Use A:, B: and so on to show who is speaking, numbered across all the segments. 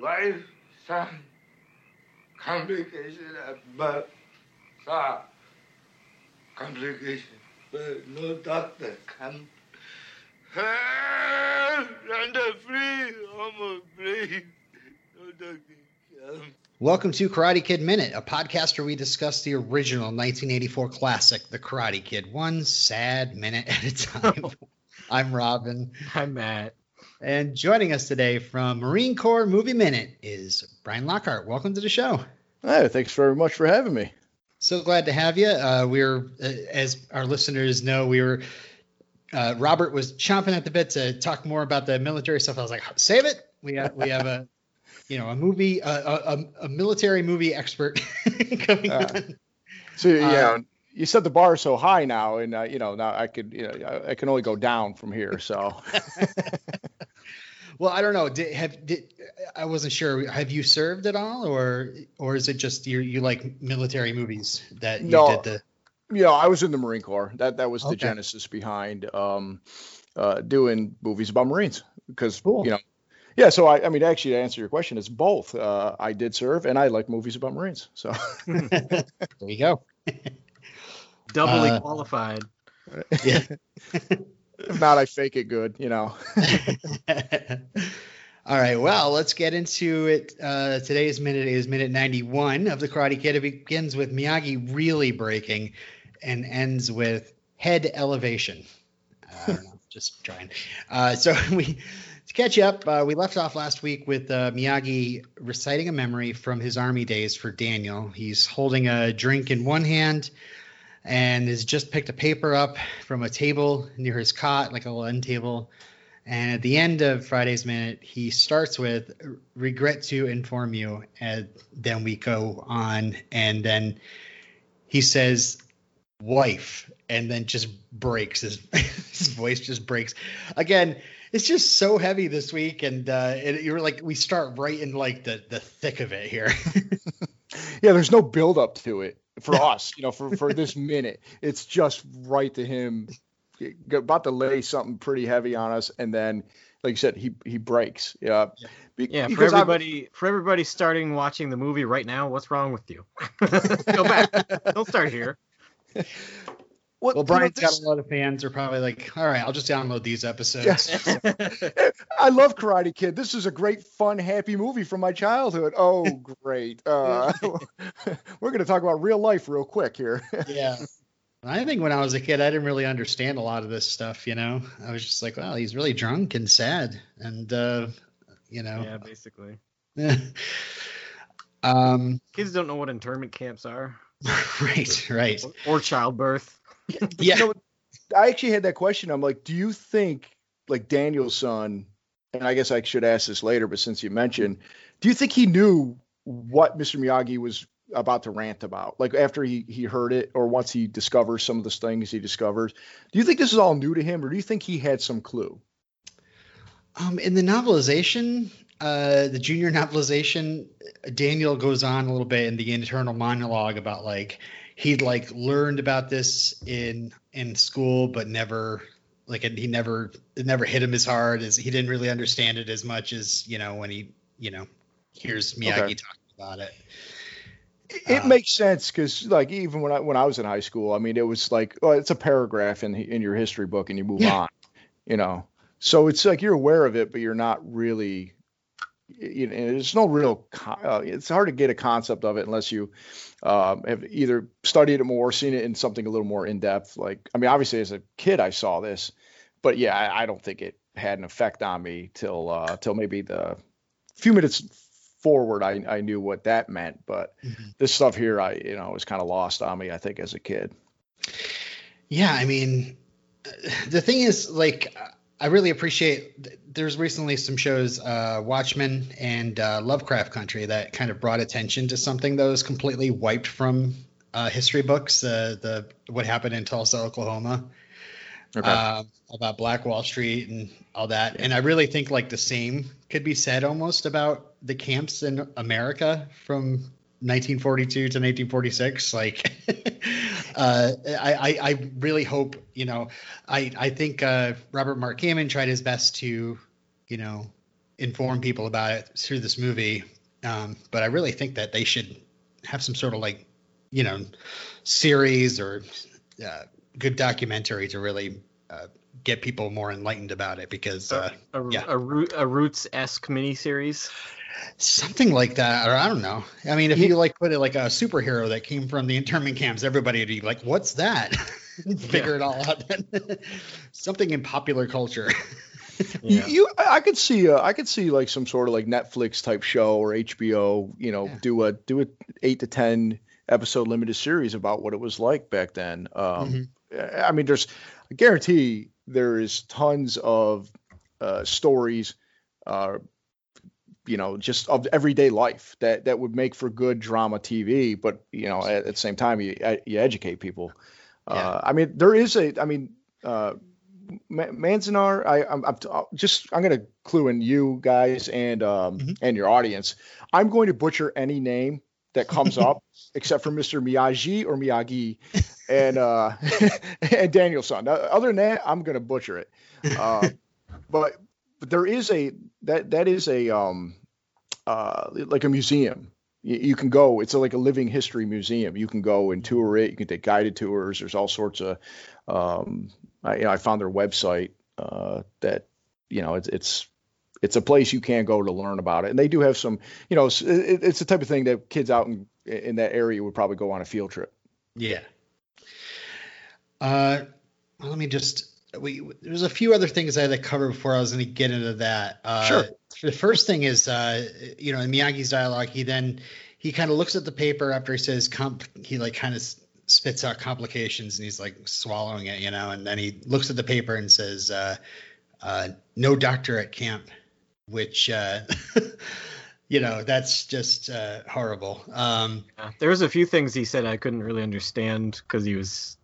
A: wife, son, complication at birth, sir, complication, but no doctor can. Run free, almost free. No doctor can.
B: Welcome to Karate Kid Minute, a podcast where we discuss the original 1984 classic, The Karate Kid, one sad minute at a time. I'm Robin.
C: I'm Matt.
B: And joining us today from Marine Corps Movie Minute is Brian Lockhart. Welcome to the show.
D: Hey, thanks very much for having me.
B: So glad to have you. Uh, we're, uh, as our listeners know, we were. Uh, Robert was chomping at the bit to talk more about the military stuff. I was like, save it. We have we have a, you know, a movie, a, a, a military movie expert coming on.
D: So yeah,
B: Uh,
D: you set the bar so high now, and uh, you know now I could, you know, I can only go down from here. So
B: Well, I don't know. Did, have did I wasn't sure. Have you served at all, or or is it just you you like military movies that you
D: No.
B: did the?
D: Yeah, I was in the Marine Corps. That that was the
B: Okay.
D: genesis behind um, uh, doing movies about Marines because
B: Cool.
D: you know. Yeah, so I, I mean, actually, to answer your question, it's both. Uh, I did serve, and I like movies about Marines. So,
B: there you go.
C: Doubly
B: Uh,
C: qualified.
B: Yeah.
D: if not, I fake it good. You know.
B: All right. Well, let's get into it. Uh, today's minute is minute 91 of the Karate Kid. It begins with Miyagi really breaking and ends with head elevation. I don't know. Just trying. Uh, so we to catch up. Uh, we left off last week with uh, Miyagi reciting a memory from his army days for Daniel. He's holding a drink in one hand and has just picked a paper up from a table near his cot, like a little end table. And at the end of Friday's minute, he starts with regret to inform you. And then we go on, and then he says, wife, and then just breaks. His, his voice just breaks. Again, it's just so heavy this week. And uh, you're like, we start right in like the, the thick of it here.
D: yeah, there's no build up to it for us, you know, for, for this minute. It's just right to him about to lay something pretty heavy on us, and then, like you said, he he breaks. Yeah, Be-
C: Yeah, for
D: because I'm-
C: everybody, for everybody starting watching the movie right now, what's wrong with you? Go back. Don't start here.
D: Well,
B: well,
D: you know, this-
B: got a lot of fans are probably like, all right, I'll just download these episodes.
D: I love Karate Kid. This is a great, fun, happy movie from my childhood. Oh, great. Uh, we're going to talk about real life real quick here.
B: yeah. I think when I was a kid, I didn't really understand a lot of this stuff. You know, I was just like, well, he's really drunk and sad, and uh, you know,
C: Yeah, basically.
B: um,
C: Kids don't know what internment camps are
B: right, right,
C: or, or childbirth.
B: Yeah.
D: You know, I actually had that question. I'm like, do you think, like Daniel's son, and I guess I should ask this later, but since you mentioned, do you think he knew what Mr. Miyagi was about to rant about? Like after he, he heard it, or once he discovers some of the things he discovers, do you think this is all new to him, or do you think he had some clue?
B: Um, in the novelization, uh, the junior novelization, Daniel goes on a little bit in the internal monologue about like he'd like learned about this in in school, but never like he never it never hit him as hard as he didn't really understand it as much as you know when he you know hears Miyagi
D: Okay.
B: talking about it.
D: It
B: Uh,
D: makes sense because, like, even when I when I was in high school, I mean, it was like, oh, it's a paragraph in in your history book, and you move
B: Yeah.
D: on, you know. So it's like you're aware of it, but you're not really. You know, there's no real. Uh, it's hard to get a concept of it unless you um, have either studied it more, seen it in something a little more in depth. Like, I mean, obviously as a kid, I saw this, but yeah, I, I don't think it had an effect on me till uh, till maybe the few minutes forward. I I knew what that meant, but
B: Mhm.
D: this stuff here, I you know, was kind of lost on me. I think as a kid.
B: Yeah, I mean, uh, the thing is, like, I really appreciate. There's recently some shows, uh, Watchmen and uh, Lovecraft Country, that kind of brought attention to something that was completely wiped from uh, history books. Uh, the what happened in Tulsa, Oklahoma, uh, about Black Wall Street and all that. And I really think like the same could be said almost about the camps in America from 1942 to 1946. Like, uh, I, I, really hope, you know, I, I think uh, Robert Mark Kamen tried his best to, you know, inform people about it through this movie. Um, but I really think that they should have some sort of like, you know, series or uh, good documentary to really uh, get people more enlightened about it because uh,
C: a,
B: yeah.
C: a, Root- a Roots esque miniseries.
B: Something like that, or I don't know. I mean, if you like put it like a superhero that came from the internment camps, everybody would be like, "What's that?" Figure it all out. something in popular culture.
D: You,
C: Yeah.
D: you I I could see uh, I could see like some sort of like Netflix type show or HBO, you know,
B: Yeah.
D: do a do a eight to ten episode limited series about what it was like back then. Um, I mean, there's I guarantee there is tons of uh, stories, uh, you know, just of everyday life that that would make for good drama TV. But you know, at, at the same time, you you educate people.
B: Yeah.
D: Uh, I mean, there is a. I mean. Uh, Manzanar, I, I'm, I'm just I'm gonna clue in you guys and um
B: Mhm.
D: and your audience. I'm going to butcher any name that comes up except for Mr. Miyagi or Miyagi and uh and Daniel-san. Other than that, I'm gonna butcher it. Uh, but but there is a that that is a um uh like a museum. You, you can go. It's a, like a living history museum. You can go and tour it. You can take guided tours. There's all sorts of um, I, you know, I found their website uh, that you know it's it's it's a place you can go to learn about it, and they do have some you know it's, it, it's the type of thing that kids out in in that area would probably go on a field trip.
B: Yeah. Uh, let me just. We there's a few other things I had to cover before I was going to get into that. Uh,
D: Sure.
B: The first thing is, uh, you know, in Miyagi's dialogue, he then he kind of looks at the paper after he says comp. He like kind of spits out complications and he's like swallowing it, you know, and then he looks at the paper and says, uh, uh, "No doctor at camp," which. Uh, You know that's just uh, horrible. Um.
C: There was a few things he said I couldn't really understand because he was,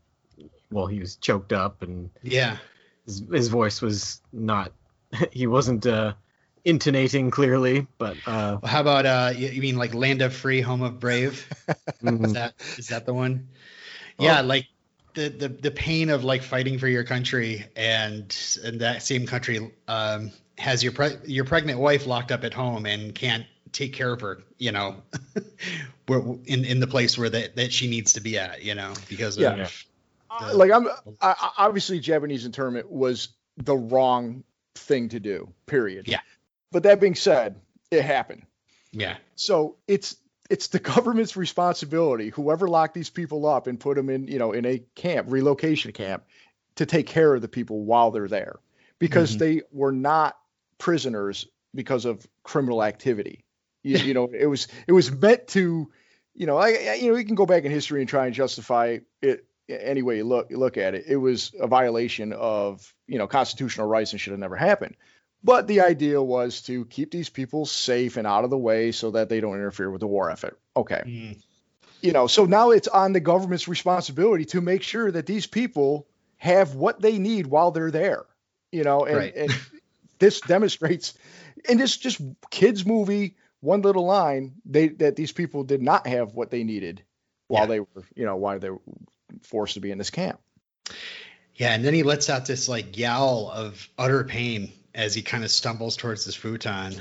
C: well, he was choked up and
B: yeah,
C: his, his voice was not, he wasn't uh, intonating clearly, but uh,
B: How about uh you, mean like Land of Free, Home of Brave? Is
C: mhm.
B: that is that the one?
D: Oh.
B: Yeah, like the, the the pain of like fighting for your country and and that same country um has your pre- your pregnant wife locked up at home and can't take care of her, you know, where in in the place where that that she needs to be at, you know, because of
D: Yeah.
C: Yeah.
D: Uh, like I'm I, obviously Japanese internment was the wrong thing to do. Period.
B: Yeah.
D: But that being said, it happened.
B: yeah.
D: So it's it's the government's responsibility, whoever locked these people up and put them in, you know, in a camp, relocation camp, to take care of the people while they're there, because
B: Mhm.
D: they were not prisoners because of criminal activity. You, you know, it was it was meant to, you know, I, I you know you can go back in history and try and justify it any way you look look at it. It was a violation of you know constitutional rights and should have never happened. But the idea was to keep these people safe and out of the way so that they don't interfere with the war effort. Okay.
B: Mm.
D: You know, so now it's on the government's responsibility to make sure that these people have what they need while they're there. You know, and,
B: Right.
D: and this demonstrates in this just kids movie, one little line, they that these people did not have what they needed while
B: Yeah.
D: they were, you know, while they were forced to be in this camp.
B: Yeah, and then he lets out this like yowl of utter pain as he kind of stumbles towards this futon.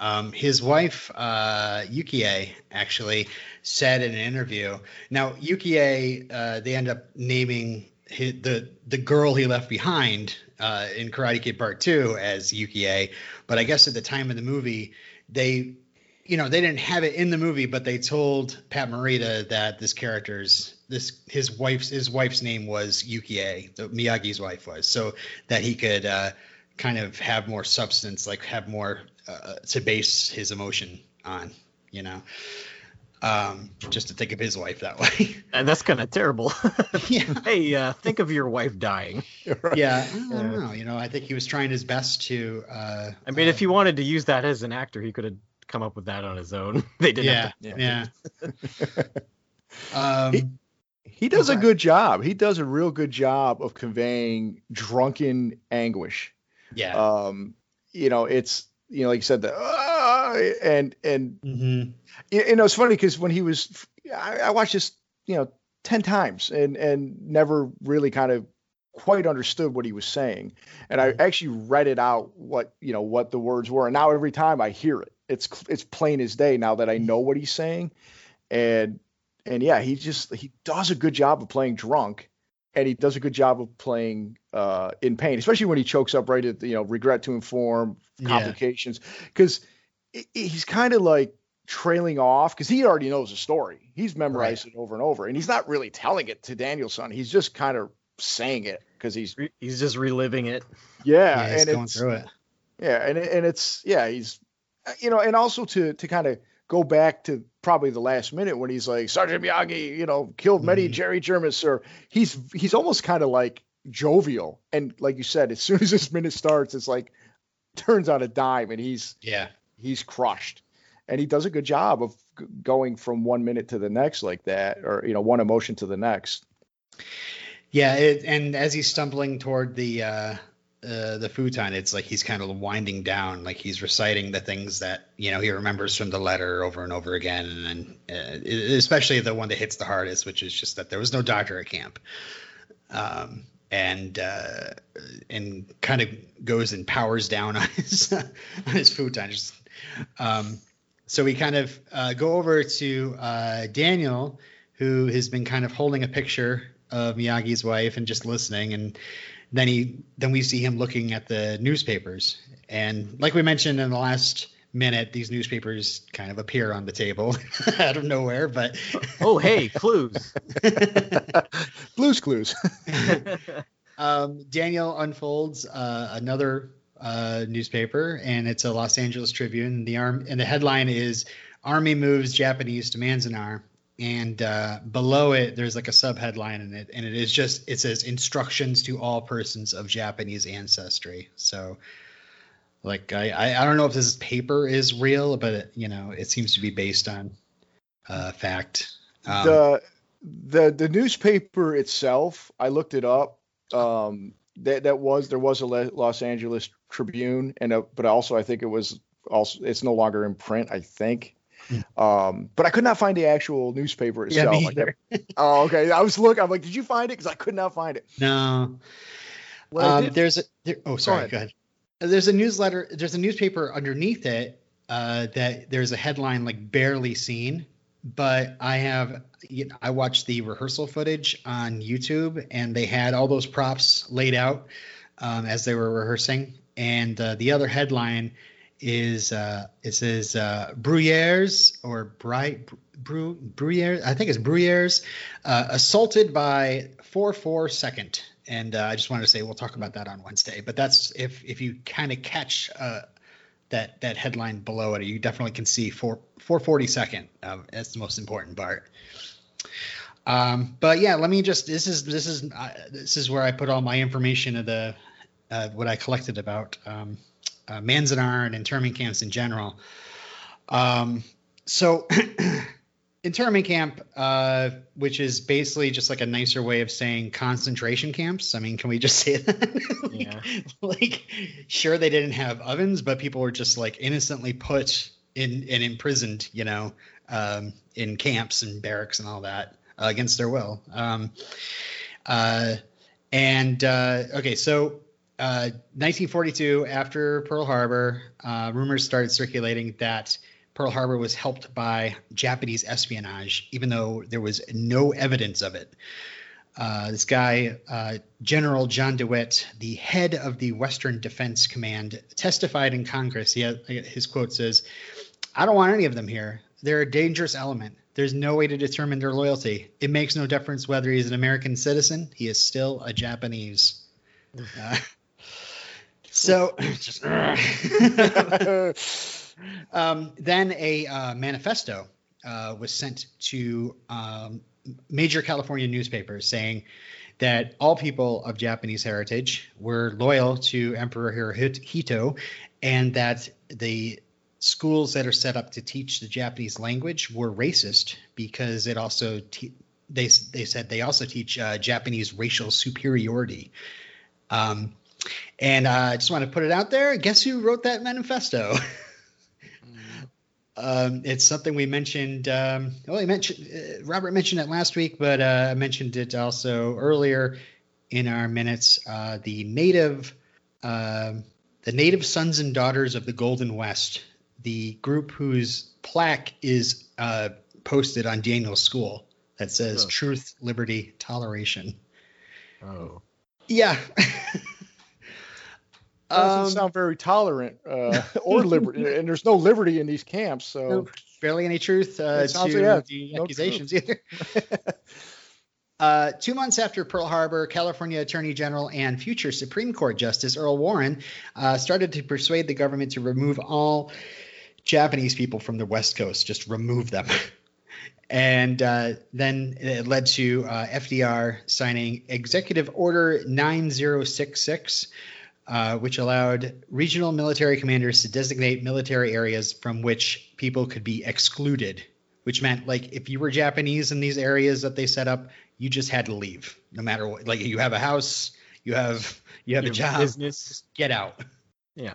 B: Um, his wife, uh, Yukie, actually said in an interview. Now, Yukie, uh, they end up naming hi the the girl he left behind uh, in Karate Kid Part Two as Yukie, but I guess at the time of the movie, they, you know, they didn't have it in the movie, but they told Pat Morita that this character's this his wife's his wife's name was Yukie, the Miyagi's wife was, so that he could uh, kind of have more substance, like have more uh, to base his emotion on, you know. Um, just to think of his wife that way.
C: and that's kind of terrible.
B: yeah.
C: hey, uh, think of your wife dying.
B: Yeah, I don't know. You know, I think he was trying his best to. Uh,
C: I mean, if he wanted to use that as an actor, he could have come up with that on his own. they didn't.
B: yeah,
C: to-
B: yeah. um,
D: He- He does a good job. He does a real good job of conveying drunken anguish.
B: yeah.
D: Um, you know, it's you know, like you said, the "Ah," and and
B: Mhm.
D: you you know, it's funny because when he was, I, I watched this, you know, ten times and and never really kind of quite understood what he was saying, and I actually read it out what you know what the words were, and now every time I hear it, it's it's plain as day now that I know what he's saying, and and yeah, he just he does a good job of playing drunk, and he does a good job of playing uh, in pain, especially when he chokes up right at the, you know regret to inform complications because he's kind of like trailing off because he already knows the story. He's memorized it over and over, and he's not really telling it to Daniel-san. He's just kind of saying it because he's
C: He's just reliving it.
D: yeah,
B: Yeah,
D: and
B: going
D: it's
B: through it.
D: yeah, and and it's yeah, he's you know, and also to to kind of go back to probably the last minute when he's like Sergeant Miyagi, you know, killed many
B: Mhm.
D: Jerry German, sir. He's he's almost kind of like jovial, and like you said, as soon as this minute starts, it's like turns on a dime, and he's
B: Yeah.
D: he's crushed, and he does a good job of g- going from one minute to the next like that, or you know, one emotion to the next.
B: Yeah, it, and as he's stumbling toward the uh, uh, the futon, it's like he's kind of winding down, like he's reciting the things that you know he remembers from the letter over and over again, and uh, especially the one that hits the hardest, which is just that there was no doctor at camp, um, and uh, and kind of goes and powers down on his on his futon. Just, um, so we kind of uh, go over to uh, Daniel, who has been kind of holding a picture of Miyagi's wife and just listening, and then he then we see him looking at the newspapers, and like we mentioned in the last minute, these newspapers kind of appear on the table out of nowhere, but
C: Oh, hey, clues.
D: Blues Clues.
B: um, Daniel unfolds uh, another uh, newspaper, and it's a Los Angeles Tribune. The arm and the headline is "Army moves Japanese to Manzanar," and uh, below it there's like a subheadline in it, and it is just it says instructions to all persons of Japanese ancestry. So. Like I, I, don't know if this paper is real, but you know it seems to be based on uh, fact. Um,
D: the the the newspaper itself, I looked it up. Um, that that was there was a Los Angeles Tribune, and a, but also I think it was also it's no longer in print. I think. Um, but I could not find the actual newspaper
B: Hmm. yeah,
D: itself.
B: me
D: kept- oh, okay. I was looking. I'm like, did you find it? Because I could not find it.
B: No.
C: Well,
B: um,
C: did-
B: there's a there, oh sorry
D: ahead.
B: go ahead. There's a newsletter. There's a newspaper underneath it uh, that there's a headline like barely seen, but I have you know, I watched the rehearsal footage on YouTube and they had all those props laid out um, as they were rehearsing, and uh, the other headline is uh, it says uh, Bruyères or Bright Bru Bruyères I think it's Bruyères uh, assaulted by four four second and uh, I just wanted to say we'll talk about that on Wednesday. But that's if if you kind of catch uh, that that headline below it, you definitely can see four four forty second. Um, that's the most important part. Um, but yeah, let me just this is this is uh, this is where I put all my information of the uh, what I collected about um, uh, Manzanar and internment camps in general. Um, so internment camp, uh, which is basically just like a nicer way of saying concentration camps. I mean, can we just say that? like,
C: Yeah.
B: like, sure, they didn't have ovens, but people were just like innocently put in and imprisoned, you know, um, in camps and barracks and all that uh, against their will. Um, uh, and uh, okay, so uh, 1942, after Pearl Harbor, uh, rumors started circulating that Pearl Harbor was helped by Japanese espionage, even though there was no evidence of it. Uh, this guy, uh, General John DeWitt, the head of the Western Defense Command, testified in Congress. He had, his quote says, I don't want any of them here. They're a dangerous element. There's no way to determine their loyalty. It makes no difference whether he's an American citizen. He is still a Japanese. So, just, um, then a uh, manifesto uh, was sent to um, major California newspapers saying that all people of Japanese heritage were loyal to Emperor Hirohito and that the schools that are set up to teach the Japanese language were racist because it also te- they they said they also teach uh, Japanese racial superiority. Um, and uh, I just want to put it out there. Guess who wrote that manifesto? um, it's something we mentioned. Um, well, he mentioned uh, Robert mentioned it last week, but uh, I mentioned it also earlier. in our minutes uh, the native, uh, the native sons and daughters of the Golden West, the group whose plaque is uh, posted on Daniel's school that says
C: Oh.
B: "Truth, Liberty, Toleration."
C: Oh.
B: Yeah.
D: Doesn't
B: Um,
D: sound very tolerant uh, or liberty, and there's no liberty in these camps. So
B: no, barely any truth uh, to
D: like, yeah,
B: the
D: no
B: accusations either. Uh, two months after Pearl Harbor, California Attorney General and future Supreme Court Justice Earl Warren uh, started to persuade the government to remove all Japanese people from the West Coast, just remove them. And uh, then it led to uh, FDR signing Executive Order 9066, uh, which allowed regional military commanders to designate military areas from which people could be excluded, which meant like if you were Japanese in these areas that they set up, you just had to leave, no matter what. Like you have a house, you have you have
C: You
B: a job,
C: business.
B: get out.
C: Yeah.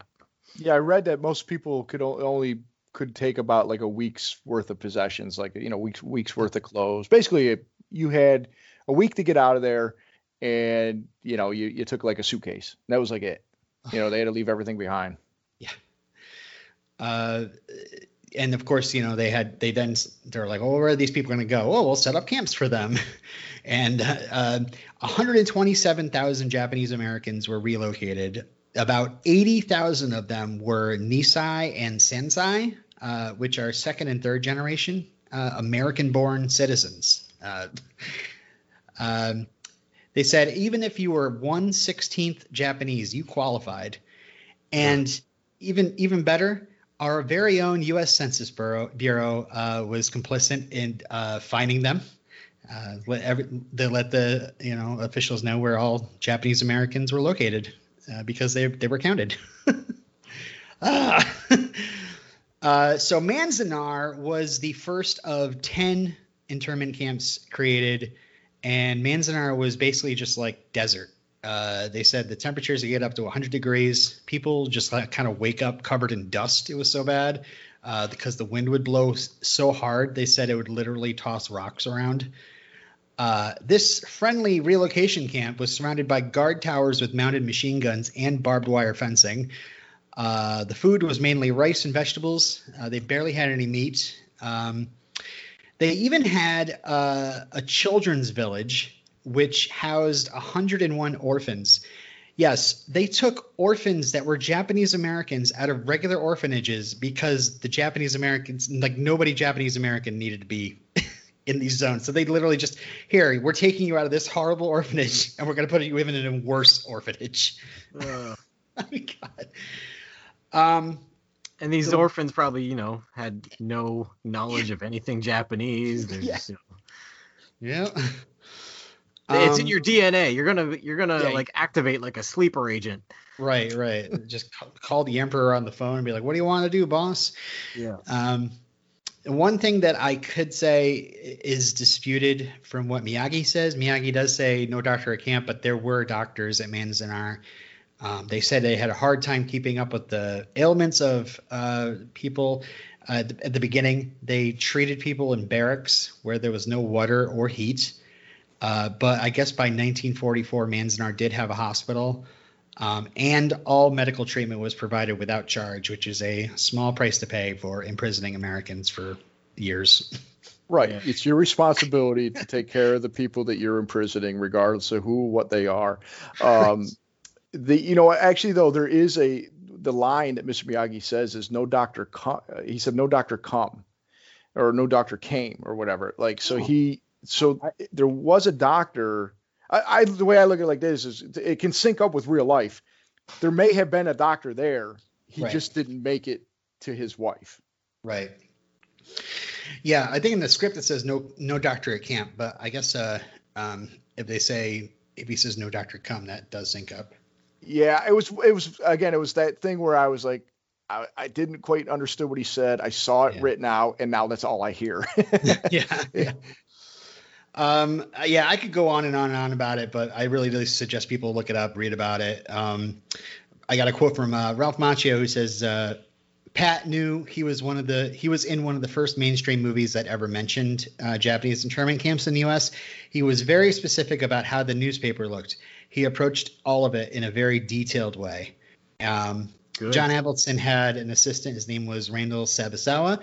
D: yeah, I read that most people could only could take about like a week's worth of possessions, like you know, weeks weeks worth of clothes. Basically, you had a week to get out of there, and you know, you you took like a suitcase. That was like it. You know, they had to leave everything behind. Yeah.
B: Uh, and of course, you know, they had they then they're like, oh, where are these people going to go? Oh, we'll set up camps for them. and uh, 127,000 Japanese Americans were relocated. About 80,000 of them were Nisei and Sansei, uh, which are second and third generation uh, American-born citizens. Uh, um, they said even if you were one sixteenth Japanese, you qualified. And even even better, our very own U.S. Census Bureau, Bureau uh, was complicit in uh, finding them. Uh, let every, they let the you know officials know where all Japanese Americans were located uh, because they they were counted. ah. uh, so Manzanar was the first of ten internment camps created, and Manzanar was basically just like desert. Uh, they said the temperatures get up to 100 degrees. People just like kind of wake up covered in dust. It was so bad uh, because the wind would blow so hard. They said it would literally toss rocks around. Uh, this friendly relocation camp was surrounded by guard towers with mounted machine guns and barbed wire fencing. Uh, the food was mainly rice and vegetables. Uh, they barely had any meat. Um, they even had uh, a children's village which housed 101 orphans. Yes, they took orphans that were Japanese Americans out of regular orphanages because the Japanese Americans, like nobody Japanese American needed to be in these zones. So they literally just, here, we're taking you out of this horrible orphanage and we're going to put you even in a worse orphanage.
C: Uh,
B: Oh my God. Um,
C: and these
B: So-
C: orphans probably, you know, had no knowledge of anything Japanese. They're
B: Yeah.
C: just, you know,
B: yeah.
C: it's in
B: Um,
C: your DNA. You're gonna you're gonna
B: yeah,
C: like activate like a sleeper agent.
B: Right, right. Just call the emperor on the phone and be like, "What do you want to do, boss?"
C: Yeah.
B: Um, one thing that I could say is disputed from what Miyagi says. Miyagi does say no doctor at camp, but there were doctors at Manzanar. Um, they said they had a hard time keeping up with the ailments of uh, people. Uh, at the- at the beginning, they treated people in barracks where there was no water or heat. Uh, but I guess by 1944, Manzanar did have a hospital, um, and all medical treatment was provided without charge, which is a small price to pay for imprisoning Americans for years.
D: Right.
C: Yeah.
D: It's your responsibility to take care of the people that you're imprisoning, regardless of who, what they are. Um, the, you know, actually though, there is a the line that Mr. Miyagi says is no doctor. Co- uh, he said no doctor come, or no doctor came, or whatever. Like so he so there was a doctor. I, I the way I look at it like this is it can sync up with real life. There may have been a doctor there. He
B: Right.
D: just didn't make it to his wife.
B: Right. Yeah, I think in the script it says no no doctor at camp, but I guess uh, um, if they say if he says no doctor come, that does sync up.
D: Yeah, it was it was again it was that thing where I was like I, I didn't quite understood what he said. I saw it
B: Yeah.
D: written out and now that's all I hear.
B: yeah, yeah. Um, yeah, I could go on and on and on about it, but I really, really suggest people look it up, read about it. Um, I got a quote from uh, Ralph Macchio who says, uh, Pat knew he was one of the he was in one of the first mainstream movies that ever mentioned uh, Japanese internment camps in the U.S. He was very specific about how the newspaper looked. He approached all of it in a very detailed way. Um, John Avildsen had an assistant. His name was Randall Sabusawa,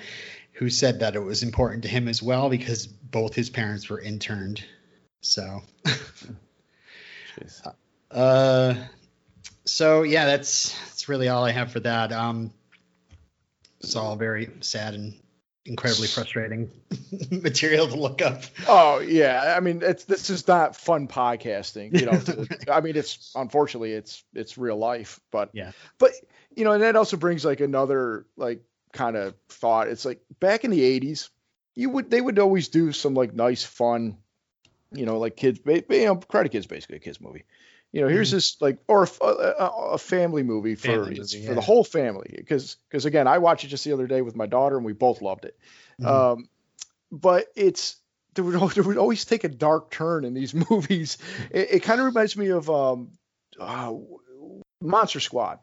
B: who said that it was important to him as well because both his parents were interned. So, uh, so yeah, that's that's really all I have for that. Um, it's all very sad and incredibly frustrating material to look up.
D: Oh yeah, I mean it's this is not fun podcasting, you know. to- I mean it's unfortunately it's it's real life, but
B: Yeah.
D: but you know, and that also brings like another like kind of thought. It's like back in the '80s, you would they would always do some like nice fun, you know, like kids, you know, Karate Kid's basically a kids movie. You know, here's this like or a family movie for
B: Family movie,
D: for
B: yeah.
D: the whole family because because again, I watched it just the other day with my daughter and we both loved it.
B: Mhm.
D: Um, but it's there would, there would always take a dark turn in these movies. It, it kind of reminds me of um, uh, Monster Squad.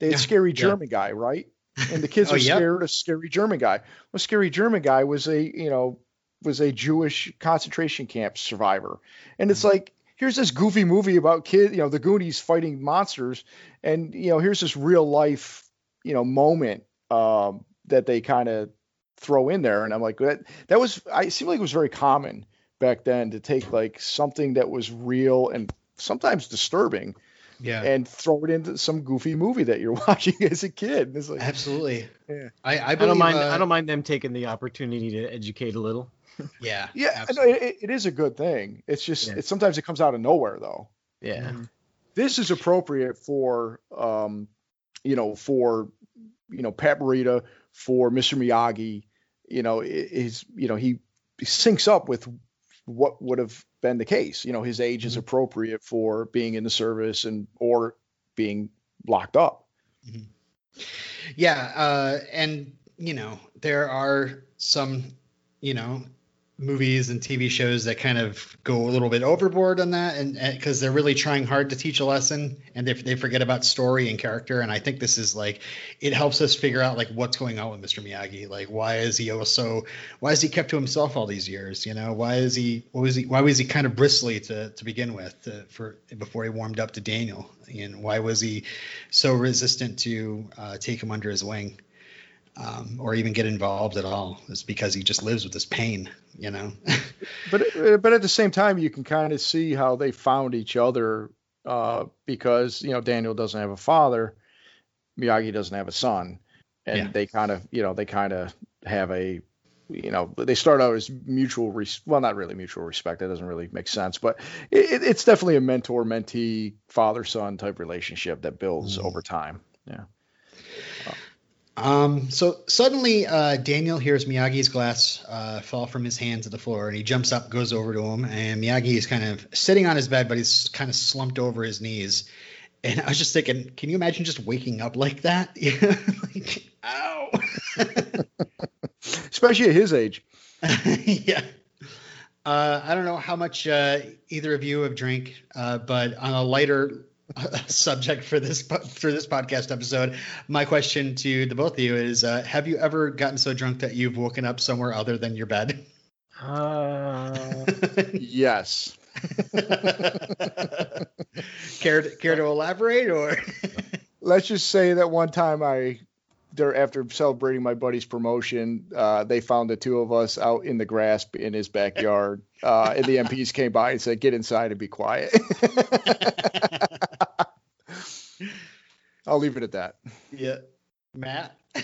D: They had
B: Yeah,
D: scary
B: yeah.
D: German guy, right? And the kids
B: Oh,
D: are
B: yep.
D: scared of scary German guy. Well, scary German guy was a you know was a Jewish concentration camp survivor, and it's like here's this goofy movie about kid, you know, the Goonies fighting monsters, and you know here's this real life you know moment um, that they kind of throw in there, and I'm like that that was I it seemed like it was very common back then to take like something that was real and sometimes disturbing
B: Yeah,
D: and throw it into some goofy movie that you're watching as a kid. It's like,
B: absolutely.
D: Yeah.
B: I, I,
C: I don't mind.
B: uh,
C: I don't mind them taking the opportunity to educate a little.
B: Yeah,
D: yeah, I know,
B: absolutely.
D: it, it is a good thing. It's just,
C: Yeah.
D: it, sometimes it comes out of nowhere though.
C: Yeah.
B: Mhm.
D: This is appropriate for, um, you know, for, you know, Pat Morita, for Mr. Miyagi, you know, is, you know, he syncs up with what would have been the case. You know, his age is
B: Mhm.
D: appropriate for being in the service and, or being locked up.
B: Yeah, uh, and you know there are some, you know, movies and TV shows that kind of go a little bit overboard on that, and because they're really trying hard to teach a lesson, and they they forget about story and character. And I think this is like, it helps us figure out like what's going on with Mr. Miyagi. Like, why is he also, why is he kept to himself all these years? You know, why is he, what was he, why was he kind of bristly to to begin with, to, for before he warmed up to Daniel, and why was he so resistant to uh, take him under his wing um, or even get involved at all. is because he just lives with this pain, you know.
D: but uh, but at the same time, you can kind of see how they found each other uh, because you know Daniel doesn't have a father, Miyagi doesn't have a son, and
B: Yeah.
D: they kind of you know they kind of have a you know they start out as mutual res- well not really mutual respect that doesn't really make sense but it, it- it's definitely a mentor mentee father son type relationship that builds
B: Mhm.
D: over time
B: Um, so suddenly, uh, Daniel hears Miyagi's glass uh, fall from his hand to the floor, and he jumps up, goes over to him, and Miyagi is kind of sitting on his bed, but he's kind of slumped over his knees. And I was just thinking, can you imagine just waking up like that? Yeah, like, ow.
D: especially at his age
B: yeah. Uh, I don't know how much uh, either of you have drank, uh, but on a lighter subject for this for this podcast episode, my question to the both of you is: uh, Have you ever gotten so drunk that you've woken up somewhere other than your bed?
C: Uh,
D: yes
B: care to, care to elaborate, or
D: let's just say that one time I there after celebrating my buddy's promotion, uh, they found the two of us out in the grass in his backyard. Uh, and the MPs came by and said, "Get inside and be quiet." I'll leave it at that.
B: yeah, Matt? I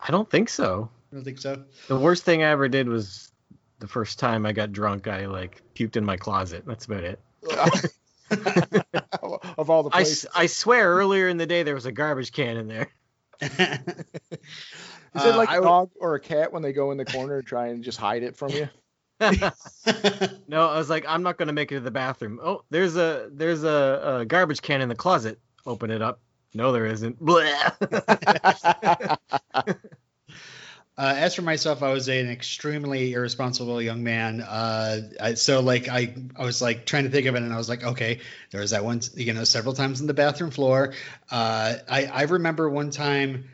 C: I don't think so.
B: don't think so.
C: The worst thing I ever did was the first time I got drunk. I like puked in my closet. That's about it.
D: of all the
C: I,
D: places,
C: s- I swear earlier in the day there was a garbage can in there.
D: is it
B: Uh,
D: like
B: I
D: a
B: would-
D: dog or a cat when they go in the corner and try and just hide it from you?
C: no, I was like, I'm not gonna make it to the bathroom. Oh, there's a there's a, a garbage can in the closet. Open it up. No, there isn't.
B: Uh, as for myself, I was an extremely irresponsible young man. Uh, I, so like I, I was like trying to think of it, and I was like, okay, there was that one, you know, several times on the bathroom floor. Uh, I, I remember one time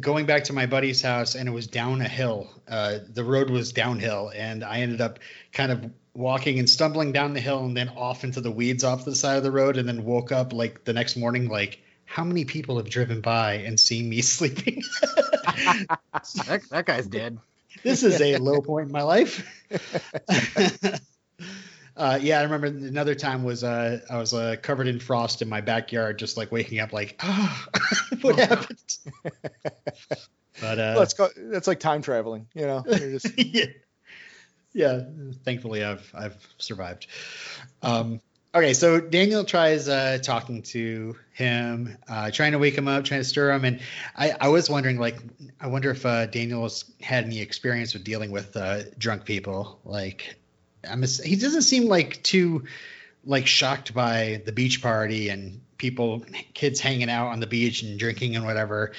B: going back to my buddy's house, and it was down a hill. Uh, the road was downhill, and I ended up kind of walking and stumbling down the hill, and then off into the weeds off the side of the road, and then woke up like the next morning, like how many people have driven by and seen me sleeping?
C: that, that guy's dead.
B: this is a low point in my life. uh, yeah, I remember another time was uh, I was uh, covered in frost in my backyard, just like waking up, like, ah, what happened? But uh,
D: Let's go. That's like time traveling. You know. You're just-
B: yeah, yeah. Thankfully, I've I've survived. Um, okay, so Daniel tries uh, talking to him, uh, trying to wake him up, trying to stir him, and I, I was wondering, like, I wonder if uh, Daniel's had any experience with dealing with uh, drunk people. Like, I'm ass- he doesn't seem like too like shocked by the beach party and people, kids hanging out on the beach and drinking and whatever.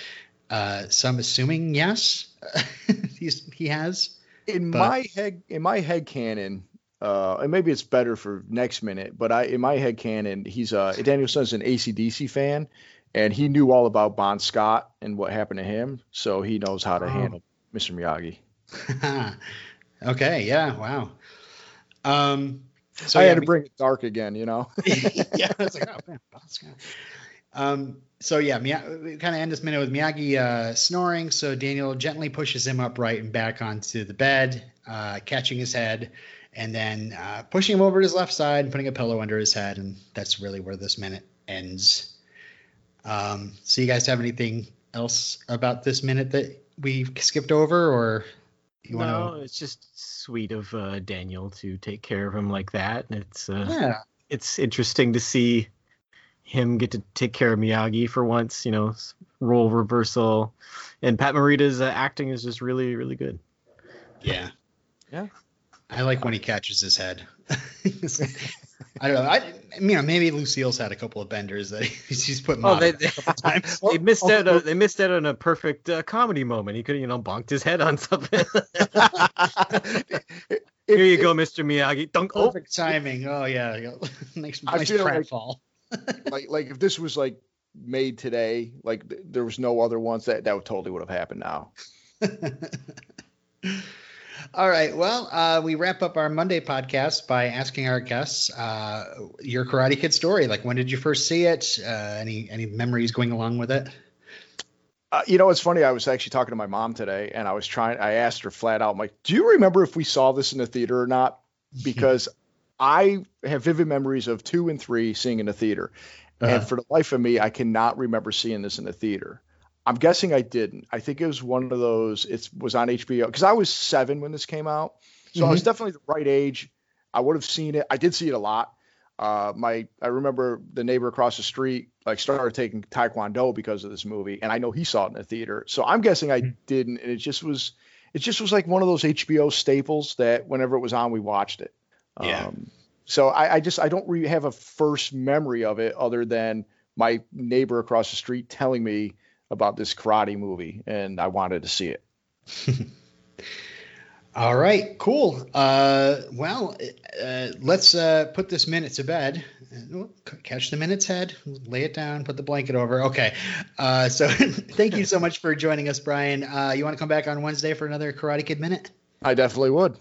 B: Uh, so I'm assuming yes, he's he has.
D: in
B: But-
D: my head in my head canon uh and maybe it's better for next minute but i in my head canon he's uh daniel-san's an acdc fan and he knew all about bon scott and what happened to him so he knows how to
B: Oh.
D: handle mr miyagi
B: okay, yeah, wow. Um, so
D: i
B: yeah,
D: had to bring it dark again you know
B: yeah, I was like, oh man, Bon Scott. Um, so yeah, we kind of end this minute with Miyagi uh, snoring. So Daniel gently pushes him upright and back onto the bed, uh, catching his head, and then uh, pushing him over to his left side and putting a pillow under his head. And that's really where this minute ends. Um, so you guys have anything else about this minute that we skipped over, or you want to?
C: no, it's just sweet of uh, Daniel to take care of him like that. And it's uh.
B: Yeah.
C: it's interesting to see him get to take care of Miyagi for once. You know, role reversal, and Pat Morita's uh, acting is just really, really good.
B: Yeah.
D: Yeah.
B: I like when he catches his head. I don't know. I, you know, maybe Lucille's had a couple of benders that he's put.
C: Oh, they they,
B: a times.
C: they missed out. On, they missed out on a perfect uh, comedy moment. He could, have you know, bonked his head on something. Here you go, Mr. Miyagi. Dunk. Oh,
B: Perfect timing. Oh yeah, yeah. nice,
D: I
B: nice
D: like-
B: fall.
D: like like if this was like made today like th- there was no other ones that that would totally would have happened now
B: All right. Well, uh, we wrap up our Monday podcast by asking our guests uh, your Karate Kid story. Like, when did you first see it? Uh, any any memories going along with it?
D: Uh, you know, it's funny. I was actually talking to my mom today, and I was trying. I asked her flat out, I'm like, "Do you remember if we saw this in the theater or not?" Because I have vivid memories of two and three seeing in the theater,
B: Uh-huh.
D: and for the life of me, I cannot remember seeing this in the theater. I'm guessing I didn't. I think it was one of those. It was on HBO because I was seven when this came out, so I was definitely the right age. I would have seen it. I did see it a lot. Uh, my I remember the neighbor across the street like started taking taekwondo because of this movie, and I know he saw it in the theater. So I'm guessing I didn't, and it just was it just was like one of those HBO staples that whenever it was on, we watched it.
B: Yeah.
D: Um, so I, I just I don't really have a first memory of it other than my neighbor across the street telling me about this karate movie, and I wanted to see it.
B: All right, cool. Uh, well, uh, let's uh, put this minute to bed. Catch the minute's head, lay it down, put the blanket over. Okay. Uh, so thank you so much for joining us, Brian. Uh, you want to come back on Wednesday for another Karate Kid minute?
D: I definitely would.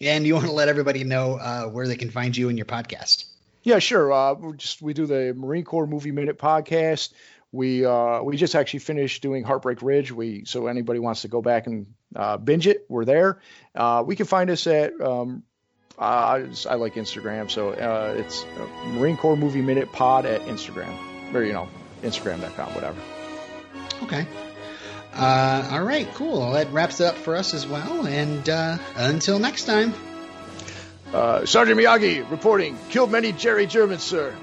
B: And you want to let everybody know uh, where they can find you and your podcast.
D: Yeah, sure. Uh, we just we do the Marine Corps Movie Minute podcast. We uh, we just actually finished doing Heartbreak Ridge. We so anybody wants to go back and uh, binge it, we're there. Uh, we can find us at um, uh, I I like Instagram, so uh, it's uh, Marine Corps Movie Minute Pod at Instagram, or you know Instagram.com, whatever.
B: Okay. Uh, all right, cool. That wraps it up for us as well. And uh, until next time.
D: Uh, Sergeant Miyagi reporting: killed many Jerry Germans, sir.